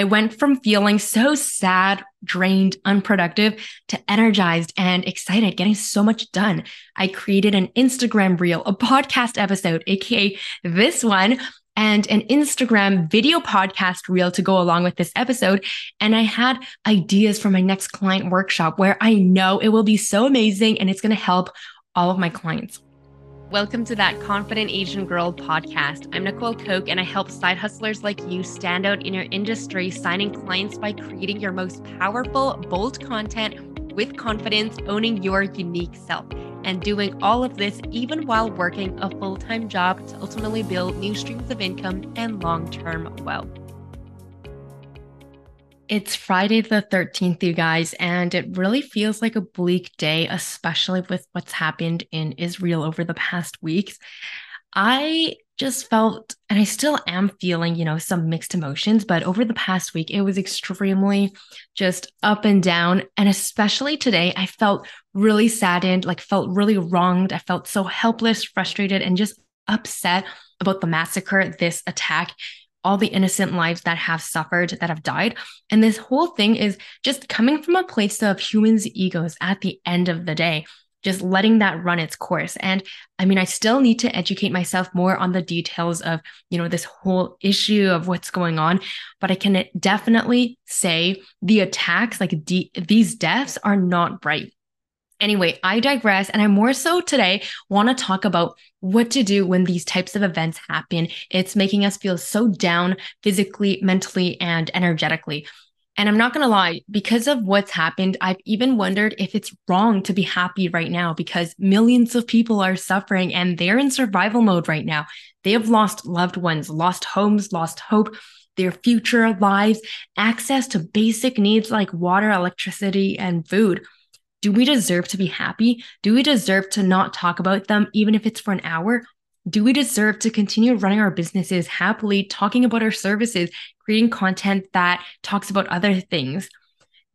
I went from feeling so sad, drained, unproductive to energized and excited, getting so much done. I created an Instagram reel, a podcast episode, AKA this one, and an Instagram video podcast reel to go along with this episode. And I had ideas for my next client workshop where I know it will be so amazing and it's going to help all of my clients. Welcome to that Confident Asian Girl podcast. I'm Nicole Koke, and I help side hustlers like you stand out in your industry, signing clients by creating your most powerful, bold content with confidence, owning your unique self, and doing all of this even while working a full time job to ultimately build new streams of income and long term wealth. It's Friday the 13th, you guys, and it really feels like a bleak day, especially with what's happened in Israel over the past weeks. I just felt, and I still am feeling, you know, some mixed emotions, but over the past week, it was extremely just up and down. And especially today, I felt really saddened, like felt really wronged. I felt so helpless, frustrated, and just upset about the massacre, this attack all the innocent lives that have suffered, that have died. And this whole thing is just coming from a place of humans' egos at the end of the day, just letting that run its course. And I mean, I still need to educate myself more on the details of, you know, this whole issue of what's going on. But I can definitely say the attacks, like de- these deaths, are not right. Anyway, I digress. And I more so today want to talk about what to do when these types of events happen. It's making us feel so down physically, mentally, and energetically. And I'm not going to lie, because of what's happened, I've even wondered if it's wrong to be happy right now because millions of people are suffering and they're in survival mode right now. They have lost loved ones, lost homes, lost hope, their future lives, access to basic needs like water, electricity, and food. Do we deserve to be happy? Do we deserve to not talk about them, even if it's for an hour? Do we deserve to continue running our businesses happily, talking about our services, creating content that talks about other things?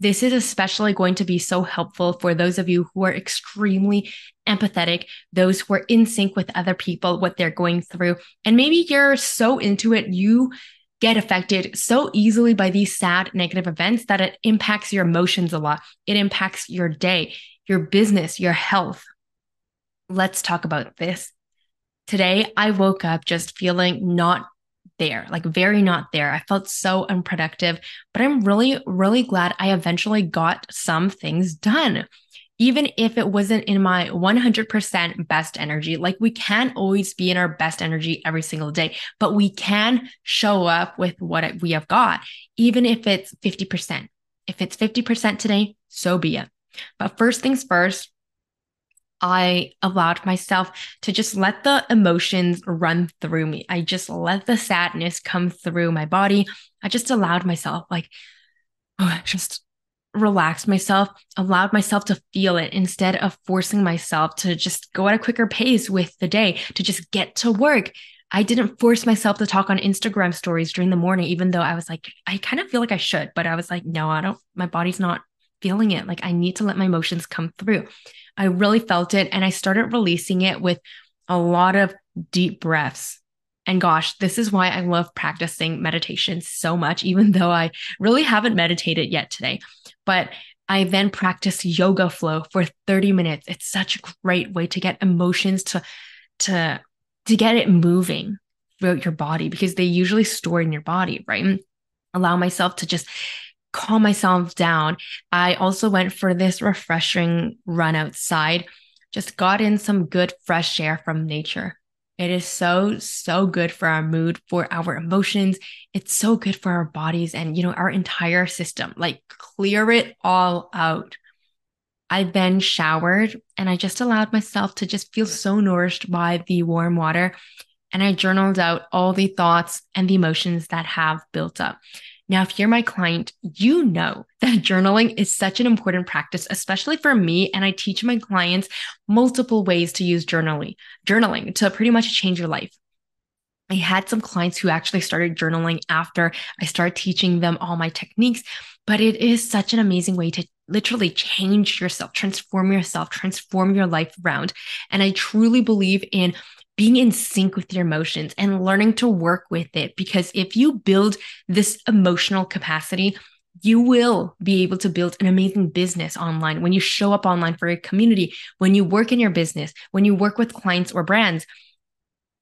This is especially going to be so helpful for those of you who are extremely empathetic, those who are in sync with other people, what they're going through. And maybe you're so into it, you get affected so easily by these sad negative events that it impacts your emotions a lot. It impacts your day, your business, your health. Let's talk about this. Today, I woke up just feeling not there, like very not there. I felt so unproductive, but I'm really, really glad I eventually got some things done even if it wasn't in my 100% best energy. Like we can't always be in our best energy every single day, but we can show up with what we have got, even if it's 50%. If it's 50% today, so be it. But first things first, I allowed myself to just let the emotions run through me. I just let the sadness come through my body. I just allowed myself, like, oh, just relaxed myself, allowed myself to feel it instead of forcing myself to just go at a quicker pace with the day, to just get to work. I didn't force myself to talk on Instagram stories during the morning, even though I was like, I kind of feel like I should, but I was like, no, I don't, my body's not feeling it. Like I need to let my emotions come through. I really felt it and I started releasing it with a lot of deep breaths. And gosh, this is why I love practicing meditation so much, even though I really haven't meditated yet today. But I then practice yoga flow for 30 minutes. It's such a great way to get emotions to to to get it moving throughout your body because they usually store in your body, right? Allow myself to just calm myself down. I also went for this refreshing run outside, just got in some good fresh air from nature. It is so, so good for our mood, for our emotions. It's so good for our bodies and, you know, our entire system. Like clear it all out. I then showered and I just allowed myself to just feel so nourished by the warm water. And I journaled out all the thoughts and the emotions that have built up. Now, if you're my client, you know that journaling is such an important practice, especially for me. And I teach my clients multiple ways to use journaling, journaling to pretty much change your life. I had some clients who actually started journaling after I started teaching them all my techniques, but it is such an amazing way to literally change yourself, transform yourself, transform your life around. And I truly believe in being in sync with your emotions and learning to work with it. Because if you build this emotional capacity, you will be able to build an amazing business online when you show up online for a community, when you work in your business, when you work with clients or brands.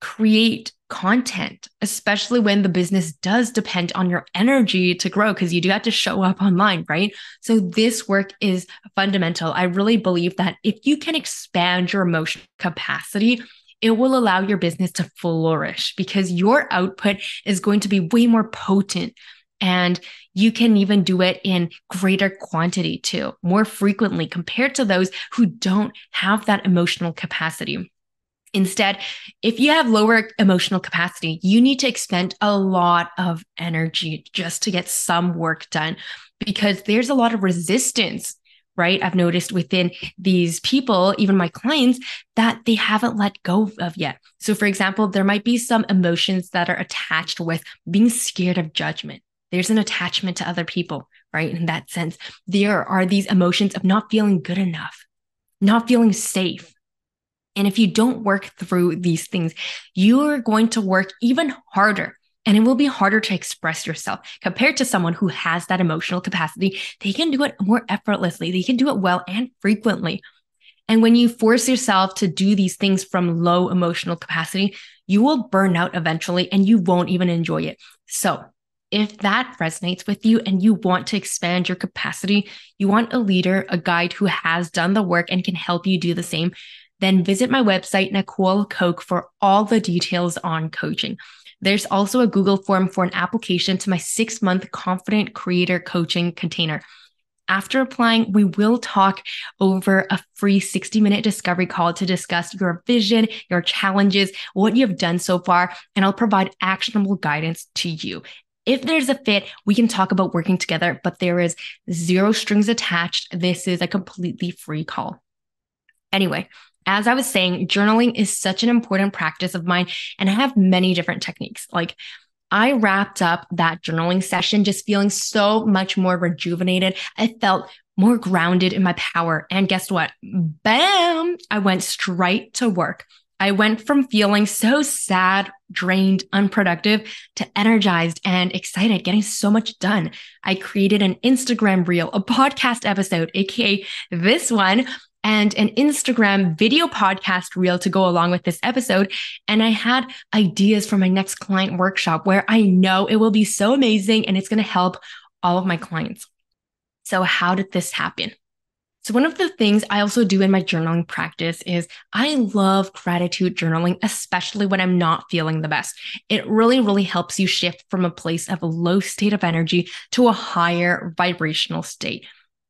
Create content, especially when the business does depend on your energy to grow, because you do have to show up online, right? So, this work is fundamental. I really believe that if you can expand your emotional capacity, it will allow your business to flourish because your output is going to be way more potent and you can even do it in greater quantity too, more frequently compared to those who don't have that emotional capacity. Instead, if you have lower emotional capacity, you need to expend a lot of energy just to get some work done because there's a lot of resistance right? I've noticed within these people, even my clients, that they haven't let go of yet. So, for example, there might be some emotions that are attached with being scared of judgment, there's an attachment to other people, right? In that sense, there are these emotions of not feeling good enough, not feeling safe. And if you don't work through these things, you are going to work even harder and it will be harder to express yourself compared to someone who has that emotional capacity. They can do it more effortlessly, they can do it well and frequently. And when you force yourself to do these things from low emotional capacity, you will burn out eventually and you won't even enjoy it. So, if that resonates with you and you want to expand your capacity, you want a leader, a guide who has done the work and can help you do the same, then visit my website, Nicole Koke, for all the details on coaching. There's also a Google form for an application to my six month confident creator coaching container. After applying, we will talk over a free 60 minute discovery call to discuss your vision, your challenges, what you have done so far, and I'll provide actionable guidance to you. If there's a fit, we can talk about working together, but there is zero strings attached. This is a completely free call. Anyway, as I was saying, journaling is such an important practice of mine, and I have many different techniques. Like, I wrapped up that journaling session just feeling so much more rejuvenated. I felt more grounded in my power. And guess what? Bam! I went straight to work. I went from feeling so sad, drained, unproductive to energized and excited, getting so much done. I created an Instagram reel, a podcast episode, AKA this one, and an Instagram video podcast reel to go along with this episode. And I had ideas for my next client workshop where I know it will be so amazing and it's going to help all of my clients. So, how did this happen? So, one of the things I also do in my journaling practice is I love gratitude journaling, especially when I'm not feeling the best. It really, really helps you shift from a place of a low state of energy to a higher vibrational state.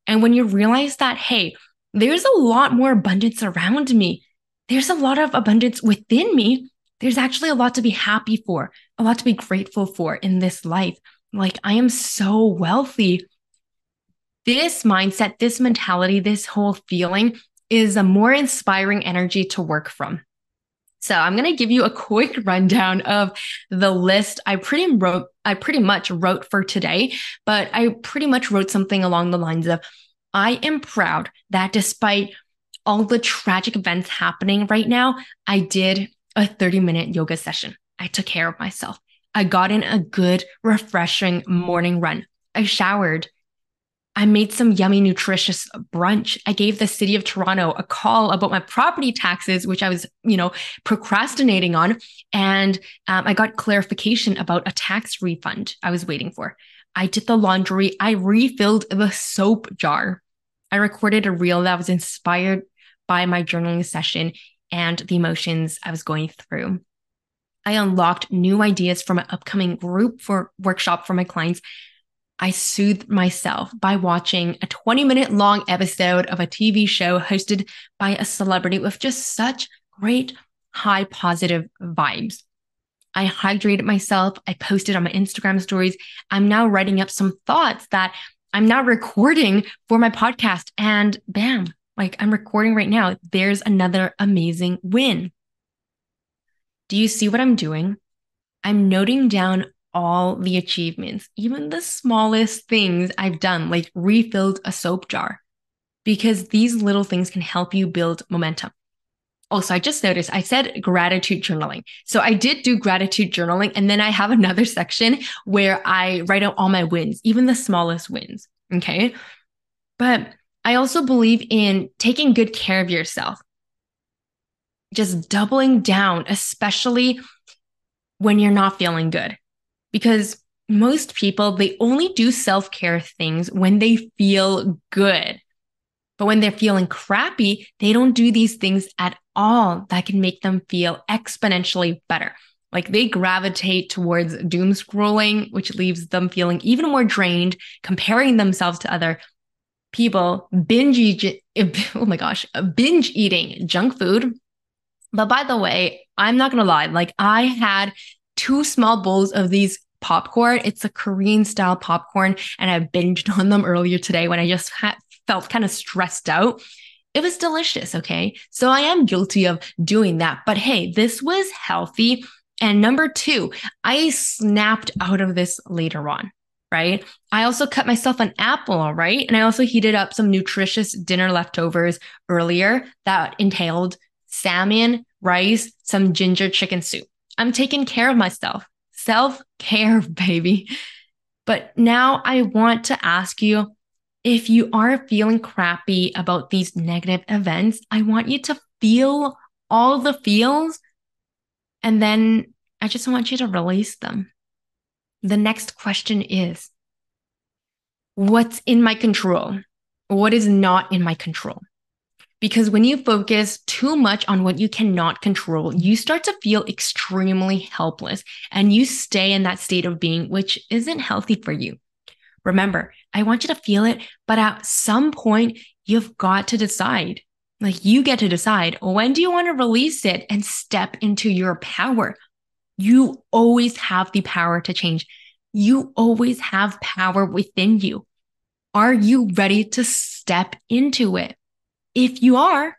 And when you realize that, hey, there's a lot more abundance around me, there's a lot of abundance within me. There's actually a lot to be happy for, a lot to be grateful for in this life. Like, I am so wealthy this mindset, this mentality, this whole feeling is a more inspiring energy to work from. So I'm going to give you a quick rundown of the list I pretty wrote I pretty much wrote for today, but I pretty much wrote something along the lines of I am proud that despite all the tragic events happening right now, I did a 30 minute yoga session. I took care of myself. I got in a good, refreshing morning run. I showered. I made some yummy, nutritious brunch. I gave the city of Toronto a call about my property taxes, which I was, you know, procrastinating on. And um, I got clarification about a tax refund I was waiting for. I did the laundry. I refilled the soap jar. I recorded a reel that was inspired by my journaling session and the emotions I was going through. I unlocked new ideas from an upcoming group for workshop for my clients I soothed myself by watching a 20 minute long episode of a TV show hosted by a celebrity with just such great high positive vibes. I hydrated myself. I posted on my Instagram stories. I'm now writing up some thoughts that I'm now recording for my podcast. And bam, like I'm recording right now. There's another amazing win. Do you see what I'm doing? I'm noting down all the achievements, even the smallest things I've done, like refilled a soap jar. because these little things can help you build momentum. Also, I just noticed I said gratitude journaling. So I did do gratitude journaling. And then I have another section where I write out all my wins, even the smallest wins. Okay. But I also believe in taking good care of yourself, just doubling down, especially when you're not feeling good. Because most people, they only do self care things when they feel good. But when they're feeling crappy, they don't do these things at all that can make them feel exponentially better. Like they gravitate towards doom scrolling, which leaves them feeling even more drained, comparing themselves to other people, binge eat, oh my gosh, binge eating junk food. But by the way, I'm not gonna lie, like I had two small bowls of these popcorn. It's a Korean style popcorn, and I binged on them earlier today when I just ha- felt kind of stressed out. It was delicious. Okay. So I am guilty of doing that. But hey, this was healthy. And number two, I snapped out of this later on. Right. I also cut myself an apple. Right. And I also heated up some nutritious dinner leftovers earlier that entailed salmon, rice, some ginger chicken soup. I'm taking care of myself. Self care, baby. But now I want to ask you if you are feeling crappy about these negative events, I want you to feel all the feels and then I just want you to release them. The next question is what's in my control? What is not in my control? Because when you focus too much on what you cannot control, you start to feel extremely helpless and you stay in that state of being, which isn't healthy for you. Remember, I want you to feel it, but at some point, you've got to decide. Like you get to decide when do you want to release it and step into your power? You always have the power to change. You always have power within you. Are you ready to step into it? If you are,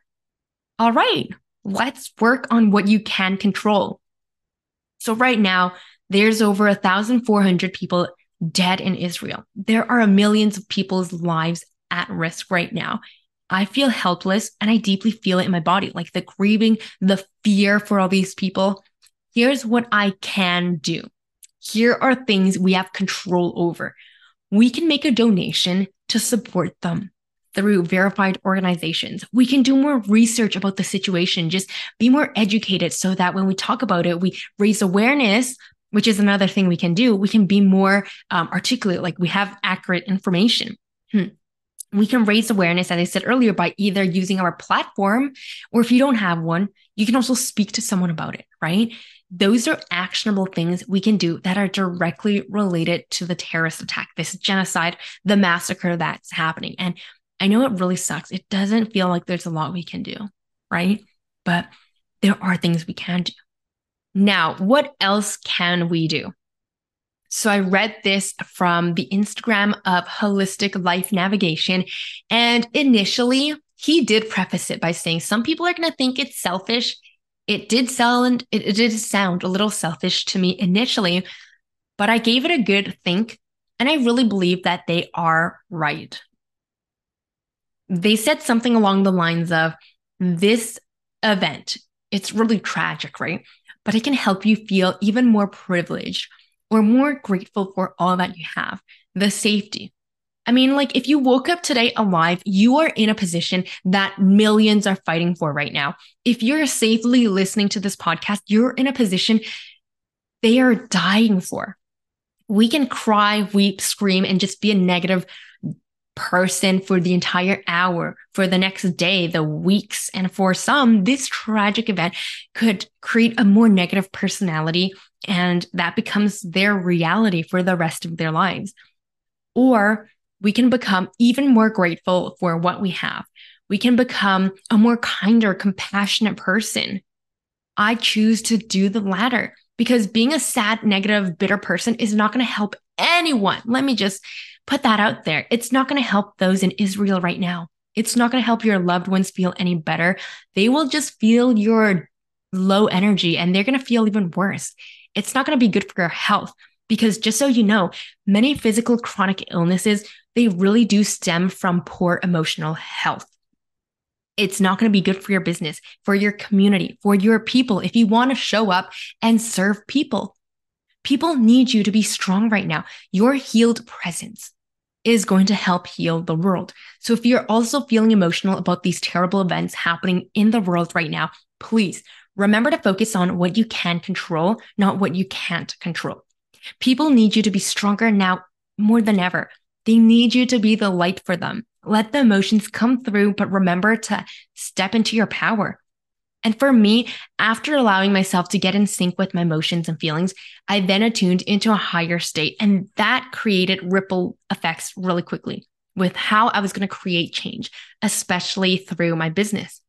all right, let's work on what you can control. So right now, there's over 1,400 people dead in Israel. There are millions of people's lives at risk right now. I feel helpless and I deeply feel it in my body, like the grieving, the fear for all these people. Here's what I can do. Here are things we have control over. We can make a donation to support them through verified organizations. We can do more research about the situation, just be more educated so that when we talk about it, we raise awareness which is another thing we can do. We can be more um, articulate, like we have accurate information. Hmm. We can raise awareness, as I said earlier, by either using our platform, or if you don't have one, you can also speak to someone about it, right? Those are actionable things we can do that are directly related to the terrorist attack, this genocide, the massacre that's happening. And I know it really sucks. It doesn't feel like there's a lot we can do, right? But there are things we can do. Now, what else can we do? So I read this from the Instagram of Holistic Life Navigation. And initially, he did preface it by saying some people are going to think it's selfish. It did sound it, it did sound a little selfish to me initially, but I gave it a good think and I really believe that they are right. They said something along the lines of this event, it's really tragic, right? But it can help you feel even more privileged or more grateful for all that you have the safety. I mean, like if you woke up today alive, you are in a position that millions are fighting for right now. If you're safely listening to this podcast, you're in a position they are dying for. We can cry, weep, scream, and just be a negative person for the entire hour, for the next day, the weeks. And for some, this tragic event could create a more negative personality, and that becomes their reality for the rest of their lives. Or we can become even more grateful for what we have. We can become a more kinder, compassionate person. I choose to do the latter because being a sad, negative, bitter person is not going to help anyone. Let me just put that out there. It's not going to help those in Israel right now. It's not going to help your loved ones feel any better. They will just feel your low energy and they're going to feel even worse. It's not going to be good for your health. Because just so you know, many physical chronic illnesses, they really do stem from poor emotional health. It's not going to be good for your business, for your community, for your people if you want to show up and serve people. People need you to be strong right now. Your healed presence is going to help heal the world. So if you're also feeling emotional about these terrible events happening in the world right now, please remember to focus on what you can control, not what you can't control. People need you to be stronger now more than ever. They need you to be the light for them. Let the emotions come through, but remember to step into your power. And for me, after allowing myself to get in sync with my emotions and feelings, I then attuned into a higher state. And that created ripple effects really quickly with how I was going to create change, especially through my business.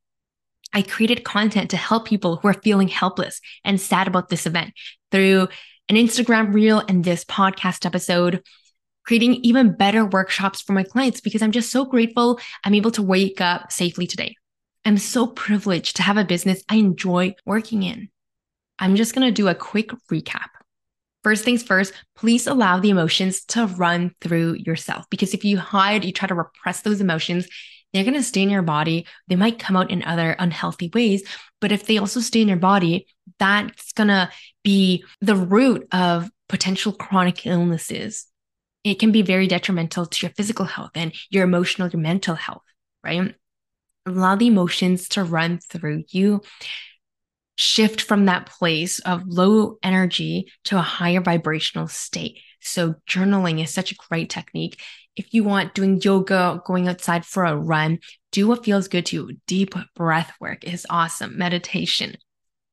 I created content to help people who are feeling helpless and sad about this event through an Instagram reel and this podcast episode, creating even better workshops for my clients because I'm just so grateful I'm able to wake up safely today. I'm so privileged to have a business I enjoy working in. I'm just going to do a quick recap. First things first, please allow the emotions to run through yourself because if you hide, you try to repress those emotions, they're going to stay in your body. They might come out in other unhealthy ways, but if they also stay in your body, that's going to be the root of potential chronic illnesses. It can be very detrimental to your physical health and your emotional, your mental health, right? Allow the emotions to run through you shift from that place of low energy to a higher vibrational state. So journaling is such a great technique. If you want doing yoga going outside for a run do what feels good to you. Deep breath work is awesome. Meditation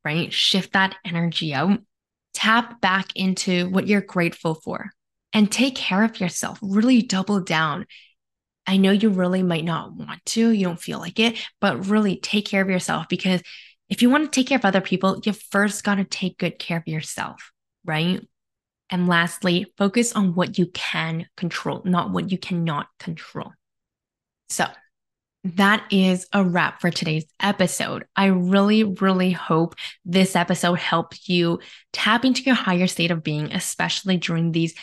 right? Shift that energy out. Tap back into what you're grateful for and take care of yourself. Really double down I know you really might not want to, you don't feel like it, but really take care of yourself because if you want to take care of other people, you first got to take good care of yourself, right? And lastly, focus on what you can control, not what you cannot control. So, that is a wrap for today's episode. I really, really hope this episode helped you tap into your higher state of being, especially during these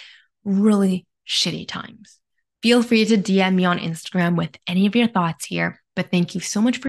really shitty times. Feel free to DM me on Instagram with any of your thoughts here. But thank you so much for